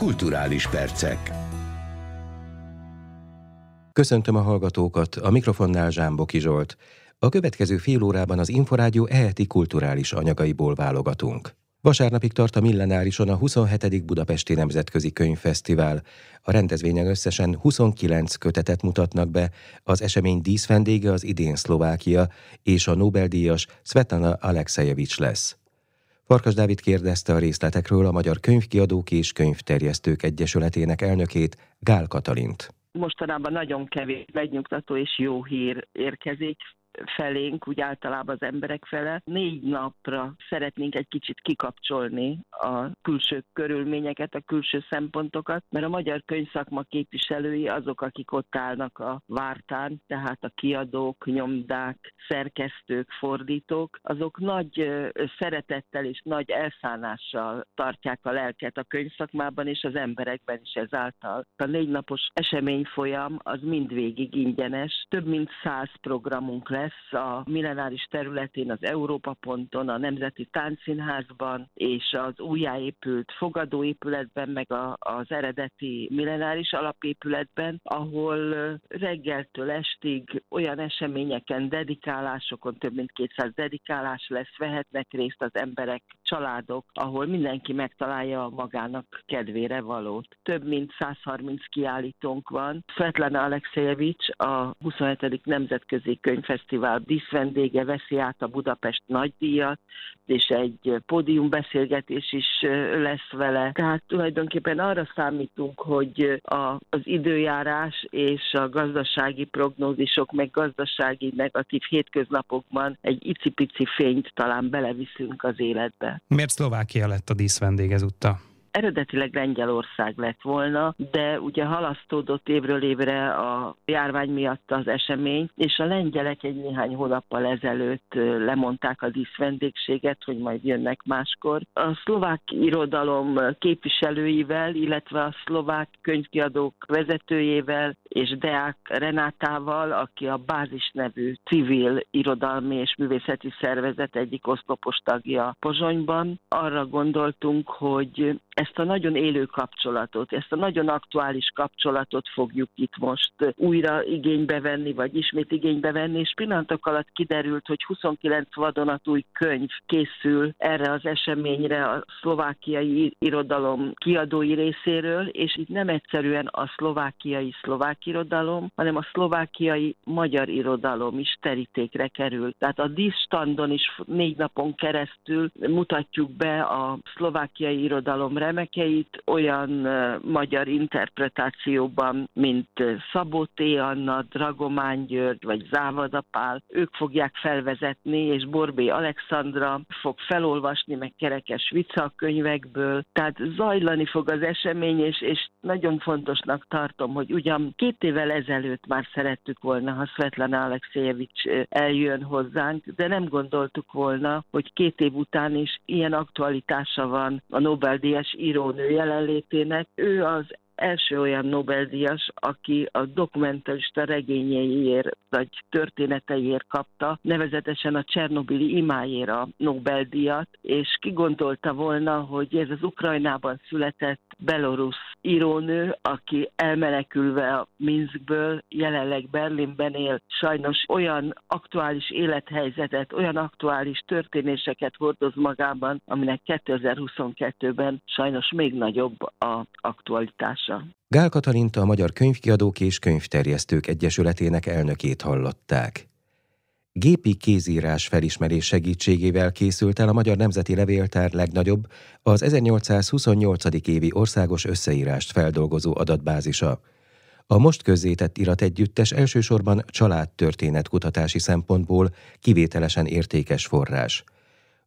Kulturális percek. Köszöntöm a hallgatókat, a mikrofonnál Zsámboki Zsolt. A következő fél órában az Inforádió eheti kulturális anyagaiból válogatunk. Vasárnapig tart a Millenárison a 27. Budapesti Nemzetközi Könyvfesztivál. A rendezvényen összesen 29 kötetet mutatnak be, az esemény díszvendége az idén Szlovákia, és a Nobel-díjas Svetlana Alexejevics lesz. Farkas Dávid kérdezte a részletekről a Magyar Könyvkiadók és Könyvterjesztők Egyesületének elnökét, Gál Katalint. Mostanában nagyon kevés megnyugtató és jó hír érkezik felénk, úgy általában az emberek fele. Négy napra szeretnénk egy kicsit kikapcsolni a külső körülményeket, a külső szempontokat, mert a magyar könyvszakma képviselői azok, akik ott állnak a vártán, tehát a kiadók, nyomdák, szerkesztők, fordítók, azok nagy szeretettel és nagy elszánással tartják a lelket a könyvszakmában és az emberekben is ezáltal. A négy napos eseményfolyam az mindvégig ingyenes, több mint száz programunk lesz, lesz a millenáris területén, az Európa ponton, a Nemzeti Táncszínházban és az újjáépült fogadóépületben, meg a, az eredeti millenáris alapépületben, ahol reggeltől estig olyan eseményeken, dedikálásokon, több mint 200 dedikálás lesz, vehetnek részt az emberek, családok, ahol mindenki megtalálja a magának kedvére valót. Több mint 130 kiállítónk van. Svetlana Alexejevics, a 27. Nemzetközi Könyvfesztivál Fesztivál díszvendége veszi át a Budapest nagydíjat, és egy pódiumbeszélgetés is lesz vele. Tehát tulajdonképpen arra számítunk, hogy a, az időjárás és a gazdasági prognózisok, meg gazdasági negatív hétköznapokban egy icipici fényt talán beleviszünk az életbe. Miért Szlovákia lett a díszvendég ezúttal? Eredetileg Lengyelország lett volna, de ugye halasztódott évről évre a járvány miatt az esemény, és a lengyelek egy néhány hónappal ezelőtt lemondták a díszvendégséget, hogy majd jönnek máskor. A szlovák irodalom képviselőivel, illetve a szlovák könyvkiadók vezetőjével és Deák Renátával, aki a Bázis nevű civil irodalmi és művészeti szervezet egyik oszlopos tagja Pozsonyban, arra gondoltunk, hogy ezt a nagyon élő kapcsolatot, ezt a nagyon aktuális kapcsolatot fogjuk itt most újra igénybe venni, vagy ismét igénybe venni, és pillanatok alatt kiderült, hogy 29 vadonatúj könyv készül erre az eseményre a szlovákiai irodalom kiadói részéről, és itt nem egyszerűen a szlovákiai szlovák irodalom, hanem a szlovákiai magyar irodalom is terítékre kerül. Tehát a díszstandon is négy napon keresztül mutatjuk be a szlovákiai irodalom remekeit olyan magyar interpretációban, mint Szabó T. Anna, Dragomán György vagy Závada Pál. Ők fogják felvezetni, és Borbé Alexandra fog felolvasni, meg kerekes vicca könyvekből. Tehát zajlani fog az esemény, és, és nagyon fontosnak tartom, hogy ugyan két évvel ezelőtt már szerettük volna, ha Svetlana Alexejevics eljön hozzánk, de nem gondoltuk volna, hogy két év után is ilyen aktualitása van a Nobel-díjas írónő jelenlétének. Ő az első olyan Nobel-díjas, aki a dokumentalista regényeiért vagy történeteiért kapta, nevezetesen a Csernobili imáért a Nobel-díjat, és kigondolta volna, hogy ez az Ukrajnában született belorusz írónő, aki elmenekülve a Minskből, jelenleg Berlinben él, sajnos olyan aktuális élethelyzetet, olyan aktuális történéseket hordoz magában, aminek 2022-ben sajnos még nagyobb a aktualitása. Gál Katalinta a Magyar Könyvkiadók és Könyvterjesztők Egyesületének elnökét hallották. Gépi kézírás felismerés segítségével készült el a Magyar Nemzeti Levéltár legnagyobb, az 1828. évi országos összeírást feldolgozó adatbázisa. A most közzétett irat együttes elsősorban családtörténet kutatási szempontból kivételesen értékes forrás.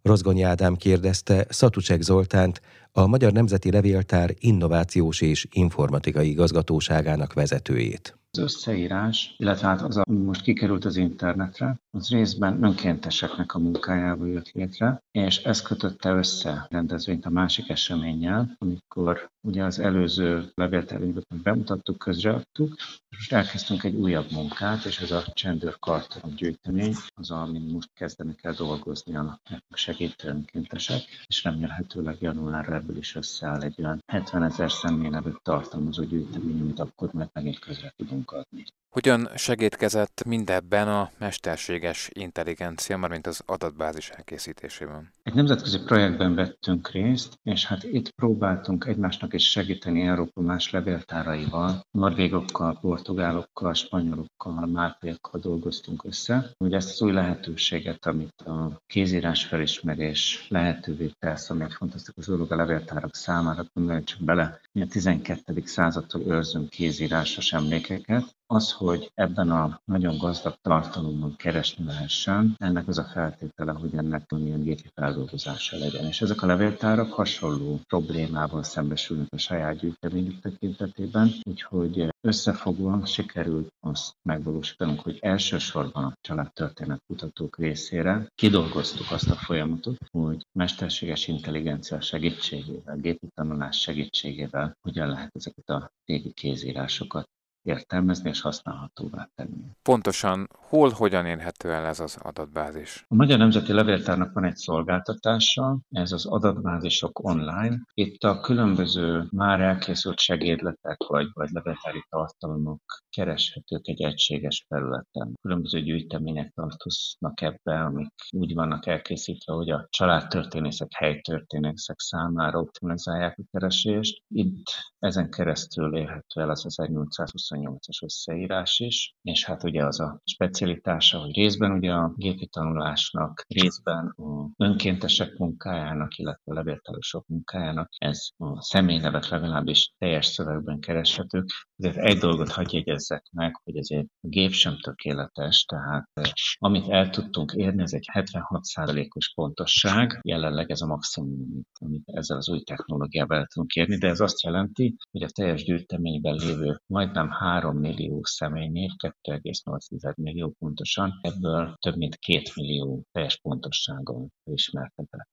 Rozgonyi Ádám kérdezte Szatucsek Zoltánt, a Magyar Nemzeti Levéltár innovációs és informatikai igazgatóságának vezetőjét. Az összeírás, illetve hát az, ami most kikerült az internetre, az részben önkénteseknek a munkájából jött létre, és ez kötötte össze rendezvényt a másik eseménnyel, amikor ugye az előző levéltervünket bemutattuk, közreadtuk, és most elkezdtünk egy újabb munkát, és ez a Csendőr Karton gyűjtemény, az, amin most kezdeni kell dolgozni a segítő önkéntesek, és remélhetőleg januárra ebből is összeáll egy olyan 70 ezer személynevet tartalmazó gyűjtemény, amit akkor meg megint közre tudunk adni. Hogyan segítkezett mindebben a mesterséges intelligencia, mint az adatbázis elkészítésében? Egy nemzetközi projektben vettünk részt, és hát itt próbáltunk egymásnak is segíteni Európa más levéltáraival, norvégokkal, portugálokkal, spanyolokkal, máltaiakkal dolgoztunk össze, hogy ezt az új lehetőséget, amit a kézírás felismerés lehetővé tesz, ami egy fantasztikus dolog a levéltárak számára, gondoljunk csak bele, mi a 12. századtól őrzünk kézírásos emlékeket, az, hogy ebben a nagyon gazdag tartalomban keresni lehessen, ennek az a feltétele, hogy ennek milyen gépi feldolgozása legyen. És ezek a levéltárak hasonló problémával szembesülnek a saját gyűjteményük tekintetében, úgyhogy összefogva sikerült azt megvalósítanunk, hogy elsősorban a családtörténet kutatók részére kidolgoztuk azt a folyamatot, hogy mesterséges intelligencia segítségével, gépi tanulás segítségével hogyan lehet ezeket a régi kézírásokat értelmezni és használhatóvá tenni. Pontosan hol, hogyan érhető el ez az adatbázis? A Magyar Nemzeti Levéltárnak van egy szolgáltatása, ez az adatbázisok online. Itt a különböző már elkészült segédletek vagy, vagy levéltári tartalmak kereshetők egy egységes felületen. Különböző gyűjtemények tartoznak ebbe, amik úgy vannak elkészítve, hogy a családtörténészek, helytörténészek számára optimalizálják a keresést. Itt ezen keresztül érhető el az 1820 28-as összeírás is, és hát ugye az a specialitása, hogy részben ugye a gépi tanulásnak, részben a önkéntesek munkájának, illetve a levéltárosok munkájának, ez a személynevek legalábbis teljes szövegben kereshető. Ezért egy dolgot hagyj jegyezzek meg, hogy ezért a gép sem tökéletes, tehát eh, amit el tudtunk érni, ez egy 76%-os pontosság, jelenleg ez a maximum, amit ezzel az új technológiával el tudunk érni, de ez azt jelenti, hogy a teljes gyűjteményben lévő majdnem 3 millió személynél, 2,8 millió pontosan, ebből több mint 2 millió teljes pontossággal ismertetett.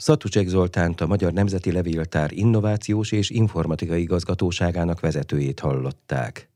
Szatucsek Zoltánt a Magyar Nemzeti Levéltár innovációs és informatikai igazgatóságának vezetőjét hallották.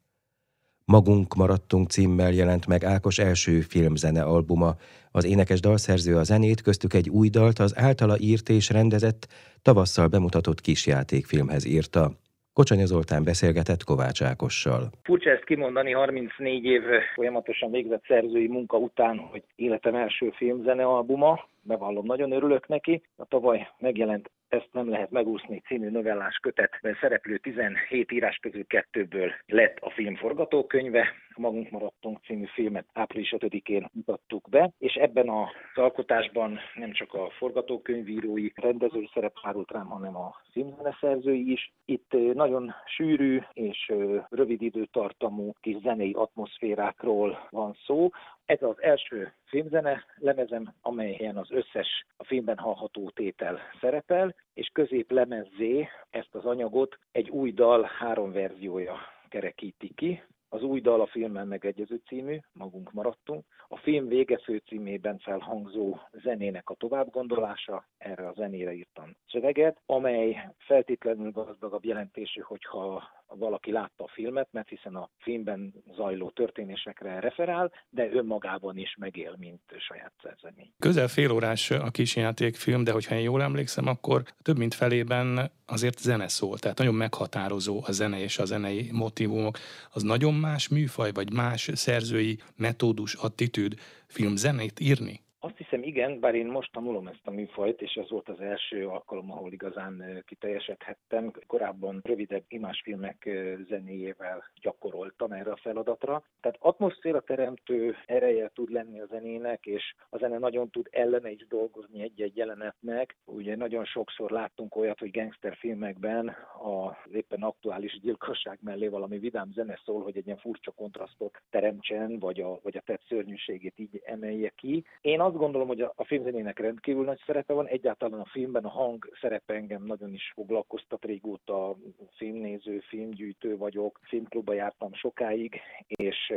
Magunk maradtunk címmel jelent meg Ákos első filmzene albuma. Az énekes dalszerző a zenét, köztük egy új dalt az általa írt és rendezett, tavasszal bemutatott kisjátékfilmhez írta. Kocsanya Zoltán beszélgetett Kovács Ákossal. Furcsa ezt kimondani 34 év folyamatosan végzett szerzői munka után, hogy életem első filmzene albuma, bevallom, nagyon örülök neki. A tavaly megjelent ezt nem lehet megúszni című novellás kötetben szereplő 17 írás közül kettőből lett a film forgatókönyve. Magunk maradtunk című filmet április 5-én mutattuk be, és ebben az alkotásban nem csak a forgatókönyvírói, rendezői szerep hárult rám, hanem a filmzeneszerzői is. Itt nagyon sűrű és rövid időtartamú kis zenei atmoszférákról van szó. Ez az első filmzene lemezem, amelyen az összes a filmben hallható tétel szerepel, és közép lemezzé ezt az anyagot egy új dal három verziója kerekíti ki. Az új dal a filmben megegyező című, magunk maradtunk. A film vége főcímében felhangzó zenének a továbbgondolása, erre a zenére írtam szöveget, amely feltétlenül gazdagabb jelentésű, hogyha valaki látta a filmet, mert hiszen a filmben zajló történésekre referál, de önmagában is megél, mint saját szerzemény. Közel fél órás a kisjátékfilm, de hogyha én jól emlékszem, akkor több mint felében azért zene szól, tehát nagyon meghatározó a zene és a zenei motivumok. Az nagyon más műfaj, vagy más szerzői metódus, attitűd filmzenét írni? Azt hiszem igen, bár én most tanulom ezt a műfajt, és ez volt az első alkalom, ahol igazán kiteljesedhettem. Korábban rövidebb imásfilmek zenéjével gyakoroltam erre a feladatra. Tehát atmoszféra teremtő ereje tud lenni a zenének, és a zene nagyon tud ellene is dolgozni egy-egy jelenetnek. Ugye nagyon sokszor láttunk olyat, hogy gangsterfilmekben az éppen aktuális gyilkosság mellé valami vidám zene szól, hogy egy ilyen furcsa kontrasztot teremtsen, vagy a, vagy a tett szörnyűségét így emelje ki. Én azt gondolom, hogy a, filmzenének rendkívül nagy szerepe van. Egyáltalán a filmben a hang szerepe engem nagyon is foglalkoztat régóta. Filmnéző, filmgyűjtő vagyok, filmklubba jártam sokáig, és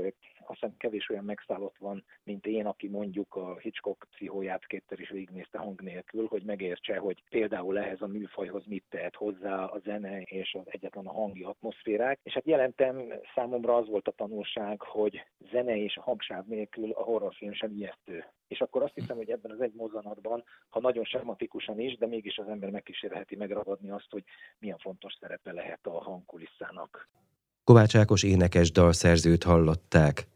azt hiszem kevés olyan megszállott van, mint én, aki mondjuk a Hitchcock pszichóját kétszer is végignézte hang nélkül, hogy megértse, hogy például ehhez a műfajhoz mit tehet hozzá a zene és az egyetlen a hangi atmoszférák. És hát jelentem számomra az volt a tanulság, hogy zene és hangsáv nélkül a horrorfilm sem ijesztő. És akkor azt hiszem, hogy ebben az egy mozzanatban, ha nagyon sematikusan is, de mégis az ember megkísérheti megragadni azt, hogy milyen fontos szerepe lehet a hangkulisszának. Kovács Ákos énekes dalszerzőt hallották.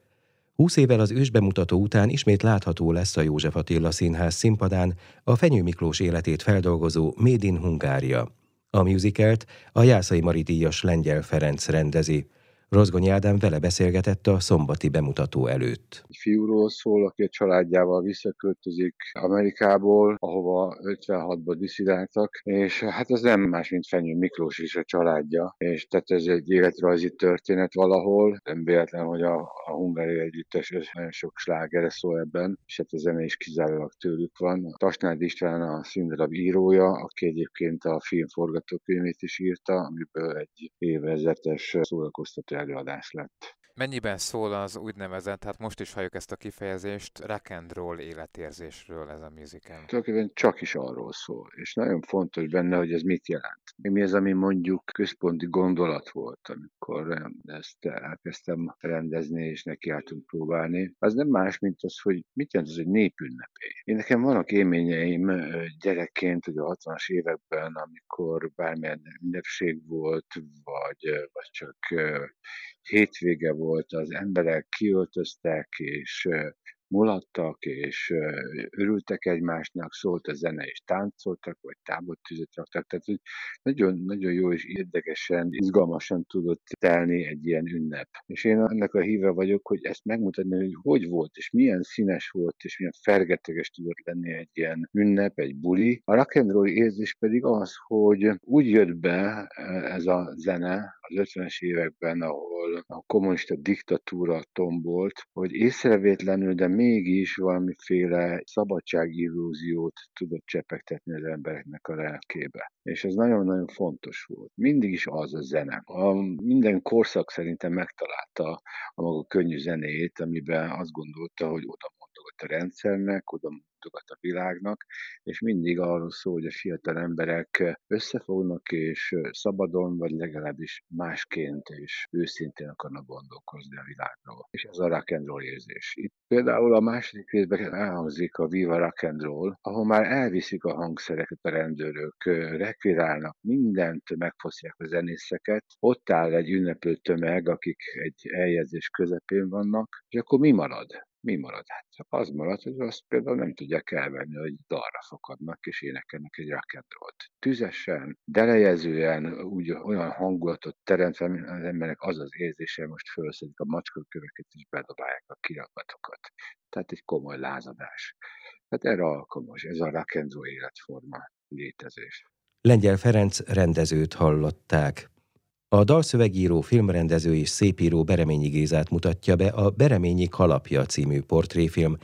Húsz évvel az ősbemutató után ismét látható lesz a József Attila Színház színpadán a Fenyő Miklós életét feldolgozó Made in Hungária. A musicalt a Jászai Maridíjas Lengyel Ferenc rendezi. Rozgonyi Ádám vele beszélgetett a szombati bemutató előtt. Egy fiúról szól, aki a családjával visszaköltözik Amerikából, ahova 56-ban diszidáltak, és hát ez nem más, mint Fenyő Miklós is a családja, és tehát ez egy életrajzi történet valahol. Nem véletlen, hogy a, a hungári együttes nagyon sok slágere szól ebben, és hát a zene is kizárólag tőlük van. Tasnád István a színdarab írója, aki egyébként a film forgatókönyvét is írta, amiből egy évezetes szórakoztató előadás lett. Mennyiben szól az úgynevezett, hát most is halljuk ezt a kifejezést, rock and roll életérzésről ez a musical? Tulajdonképpen csak is arról szól, és nagyon fontos benne, hogy ez mit jelent. Mi az, ami mondjuk központi gondolat volt, amikor ezt elkezdtem rendezni, és nekiálltunk próbálni. Az nem más, mint az, hogy mit jelent az egy népünnepé. Én nekem vannak élményeim gyerekként, hogy a 60-as években, amikor bármilyen ünnepség volt, vagy, vagy csak hétvége volt, az emberek kiöltöztek, és mulattak, és örültek egymásnak, szólt a zene, és táncoltak, vagy tábort tüzet raktak. Tehát hogy nagyon, nagyon jó és érdekesen, izgalmasan tudott telni egy ilyen ünnep. És én ennek a híve vagyok, hogy ezt megmutatni, hogy hogy volt, és milyen színes volt, és milyen fergeteges tudott lenni egy ilyen ünnep, egy buli. A rock and roll érzés pedig az, hogy úgy jött be ez a zene az 50-es években, ahol a kommunista diktatúra tombolt, hogy észrevétlenül, de mégis valamiféle szabadságillúziót tudott csepegtetni az embereknek a lelkébe. És ez nagyon-nagyon fontos volt. Mindig is az a zene. A minden korszak szerintem megtalálta a maga könnyű zenéjét, amiben azt gondolta, hogy oda mondogat a rendszernek, oda mutogat a világnak, és mindig arról szól, hogy a fiatal emberek összefognak, és szabadon, vagy legalábbis másként és őszintén akarnak gondolkozni a világról. És ez a rock and roll érzés. Itt például a második részben elhangzik a Viva Rock and Roll, ahol már elviszik a hangszereket a rendőrök, rekvirálnak, mindent megfosztják a zenészeket, ott áll egy ünneplő tömeg, akik egy eljegyzés közepén vannak, és akkor mi marad? Mi marad? Hát az marad, hogy azt például nem tudják elvenni, hogy dalra fakadnak és énekelnek egy rakendrolt. Tüzesen, delejezően, úgy olyan hangulatot teremtve, az emberek az az érzése, most felszedik a macskaköveket és bedobálják a kirakatokat. Tehát egy komoly lázadás. Tehát erre alkalmas, ez a rakendró életforma létezés. Lengyel Ferenc rendezőt hallották. A dalszövegíró, filmrendező és szépíró Bereményi Gézát mutatja be a Bereményi Kalapja című portréfilm,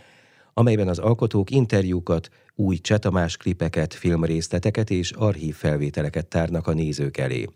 amelyben az alkotók interjúkat, új csetamás klipeket, filmrészleteket és archív felvételeket tárnak a nézők elé.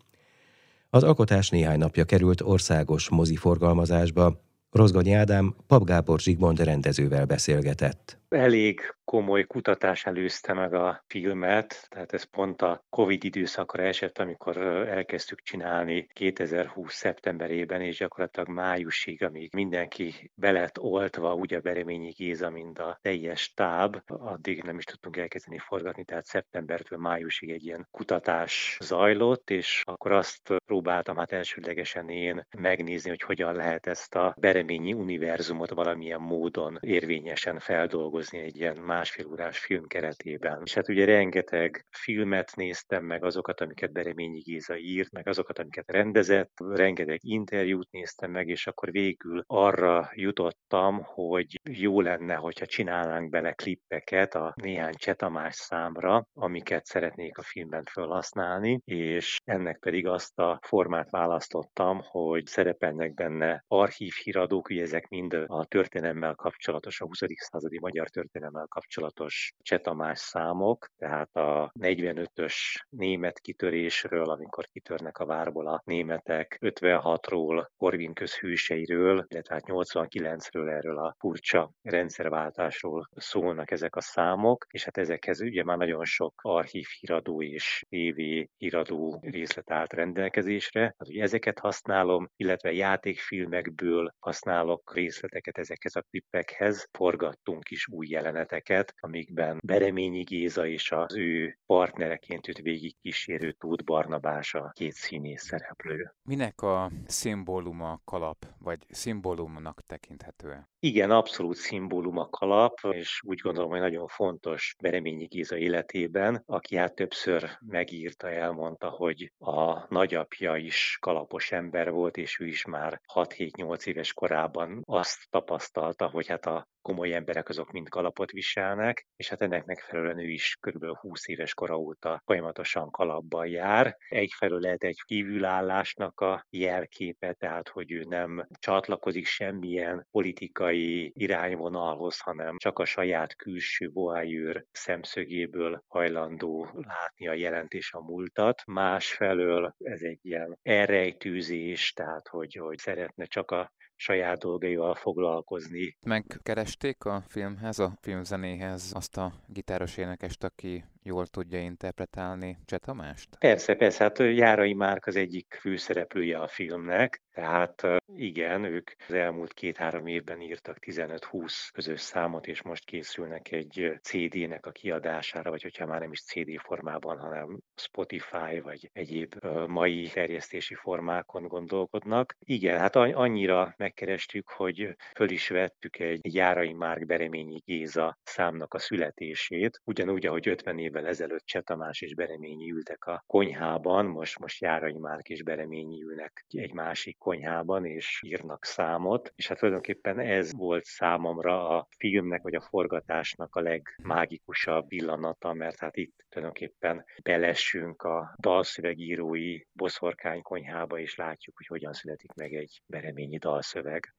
Az alkotás néhány napja került országos moziforgalmazásba, Rozgonyi Ádám Pap Gábor Zsigmond rendezővel beszélgetett. Elég komoly kutatás előzte meg a filmet, tehát ez pont a Covid időszakra esett, amikor elkezdtük csinálni 2020. szeptemberében, és gyakorlatilag májusig, amíg mindenki belet oltva, úgy a Bereményi Géza, mint a teljes táb, addig nem is tudtunk elkezdeni forgatni, tehát szeptembertől májusig egy ilyen kutatás zajlott, és akkor azt próbáltam hát elsődlegesen én megnézni, hogy hogyan lehet ezt a Bereményi univerzumot valamilyen módon érvényesen feldolgozni egy ilyen másfél órás film keretében. És hát ugye rengeteg filmet néztem meg, azokat, amiket Bereményi Géza írt, meg azokat, amiket rendezett, rengeteg interjút néztem meg, és akkor végül arra jutottam, hogy jó lenne, hogyha csinálnánk bele klippeket a néhány csetamás számra, amiket szeretnék a filmben felhasználni, és ennek pedig azt a formát választottam, hogy szerepelnek benne archív híradók, ugye ezek mind a történelemmel kapcsolatos a 20. századi magyar magyartörténelemmel kapcsolatos Csetamás számok, tehát a 45-ös német kitörésről, amikor kitörnek a várból a németek, 56-ról, Korvin közhűseiről, illetve hát 89-ről erről a furcsa rendszerváltásról szólnak ezek a számok, és hát ezekhez ugye már nagyon sok archív híradó és TV híradó részlet állt rendelkezésre. Hát ugye ezeket használom, illetve játékfilmekből használok részleteket ezekhez a klippekhez. Forgattunk is új jeleneteket, amikben Bereményi Géza és az ő partnereként őt végig kísérő Tóth Barnabás a két színész szereplő. Minek a szimbóluma kalap, vagy szimbólumnak tekinthető? Igen, abszolút szimbólum a kalap, és úgy gondolom, hogy nagyon fontos Bereményi Géza életében, aki hát többször megírta, elmondta, hogy a nagyapja is kalapos ember volt, és ő is már 6-7-8 éves korában azt tapasztalta, hogy hát a komoly emberek azok mind kalapot viselnek, és hát ennek megfelelően ő is kb. 20 éves kora óta folyamatosan kalapban jár. Egyfelől lehet egy kívülállásnak a jelképe, tehát hogy ő nem csatlakozik semmilyen politikai irányvonalhoz, hanem csak a saját külső boájűr szemszögéből hajlandó látni a jelentés a múltat. Másfelől ez egy ilyen elrejtőzés, tehát hogy, hogy szeretne csak a saját dolgaival foglalkozni. Megkeresték a filmhez, a filmzenéhez azt a gitáros énekest, aki jól tudja interpretálni Cseh Tamást? Persze, persze, hát Járai Márk az egyik főszereplője a filmnek, tehát igen, ők az elmúlt két-három évben írtak 15-20 közös számot, és most készülnek egy CD-nek a kiadására, vagy hogyha már nem is CD formában, hanem Spotify, vagy egyéb mai terjesztési formákon gondolkodnak. Igen, hát annyira megkerestük, hogy föl is vettük egy Járai Márk Bereményi Géza számnak a születését, ugyanúgy, ahogy 50 évvel ezelőtt Cseh Tamás és Bereményi ültek a konyhában, most, most Járai Márk és Bereményi ülnek egy másik konyhában, és írnak számot, és hát tulajdonképpen ez volt számomra a filmnek, vagy a forgatásnak a legmágikusabb pillanata, mert hát itt tulajdonképpen belessünk a dalszövegírói boszorkány konyhába, és látjuk, hogy hogyan születik meg egy bereményi dalszöveg.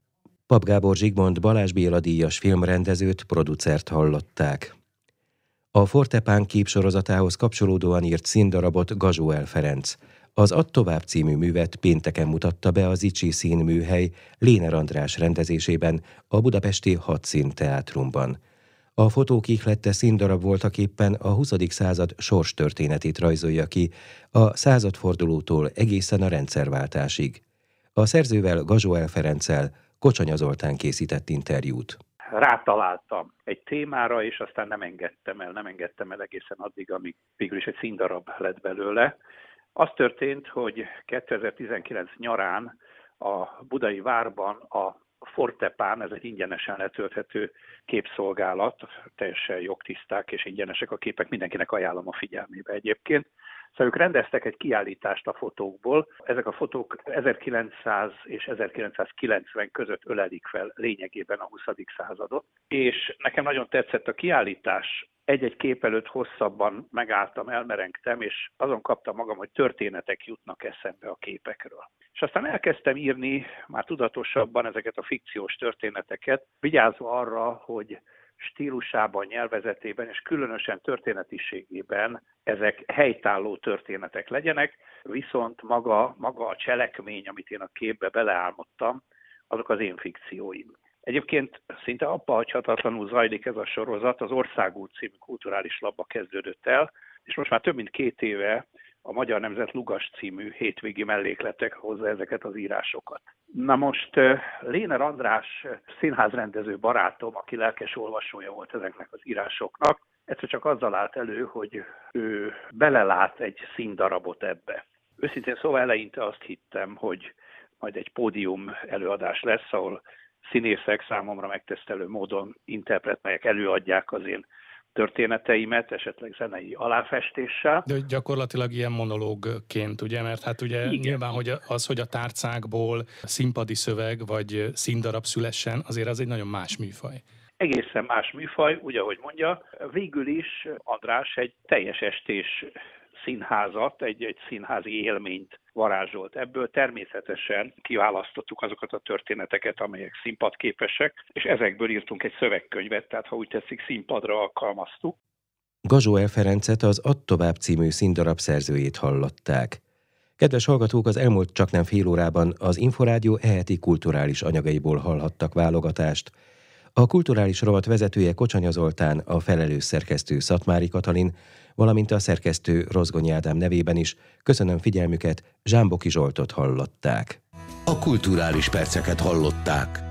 Pap Gábor Zsigmond Balázs Béla díjas filmrendezőt, producert hallották. A Fortepán képsorozatához kapcsolódóan írt színdarabot Gazsóel Ferenc. Az Add tovább című művet pénteken mutatta be az Icsi színműhely Léner András rendezésében a budapesti Hadszín teátrumban. A fotók ihlette színdarab voltak éppen a 20. század sors történetét rajzolja ki, a századfordulótól egészen a rendszerváltásig. A szerzővel Gazsóel Ferenccel Kocsonya Zoltán készített interjút rátaláltam egy témára, és aztán nem engedtem el, nem engedtem el egészen addig, amíg végül is egy színdarab lett belőle. Az történt, hogy 2019 nyarán a Budai Várban a Fortepán, ez egy ingyenesen letölthető képszolgálat, teljesen jogtiszták és ingyenesek a képek, mindenkinek ajánlom a figyelmébe egyébként. Szóval ők rendeztek egy kiállítást a fotókból. Ezek a fotók 1900 és 1990 között ölelik fel lényegében a 20. századot. És nekem nagyon tetszett a kiállítás. Egy-egy kép előtt hosszabban megálltam, elmerengtem, és azon kaptam magam, hogy történetek jutnak eszembe a képekről. És aztán elkezdtem írni már tudatosabban ezeket a fikciós történeteket, vigyázva arra, hogy stílusában, nyelvezetében és különösen történetiségében ezek helytálló történetek legyenek, viszont maga, maga a cselekmény, amit én a képbe beleálmodtam, azok az én fikcióim. Egyébként szinte abba hagyhatatlanul zajlik ez a sorozat, az Országút című kulturális labba kezdődött el, és most már több mint két éve a Magyar Nemzet Lugas című hétvégi mellékletek hozza ezeket az írásokat. Na most Léner András színházrendező barátom, aki lelkes olvasója volt ezeknek az írásoknak, egyszer csak azzal állt elő, hogy ő belelát egy színdarabot ebbe. Őszintén szóval eleinte azt hittem, hogy majd egy pódium előadás lesz, ahol színészek számomra megtesztelő módon interpretálják, előadják az én történeteimet, esetleg zenei aláfestéssel. De gyakorlatilag ilyen monológként, ugye? Mert hát ugye Igen. nyilván hogy az, hogy a tárcákból színpadi szöveg vagy színdarab szülessen, azért az egy nagyon más műfaj. Egészen más műfaj, úgy ahogy mondja. Végül is András egy teljes estés színházat, egy, egy színházi élményt varázsolt. Ebből természetesen kiválasztottuk azokat a történeteket, amelyek színpadképesek, és ezekből írtunk egy szövegkönyvet, tehát ha úgy tetszik, színpadra alkalmaztuk. Gazsó L. Ferencet az Add tovább című színdarab szerzőjét hallották. Kedves hallgatók, az elmúlt csak nem fél órában az Inforádió eheti kulturális anyagaiból hallhattak válogatást. A kulturális rovat vezetője Kocsanya Zoltán, a felelős szerkesztő Szatmári Katalin, valamint a szerkesztő Rozgonyi Ádám nevében is köszönöm figyelmüket, Zsámboki Zsoltot hallották. A kulturális perceket hallották.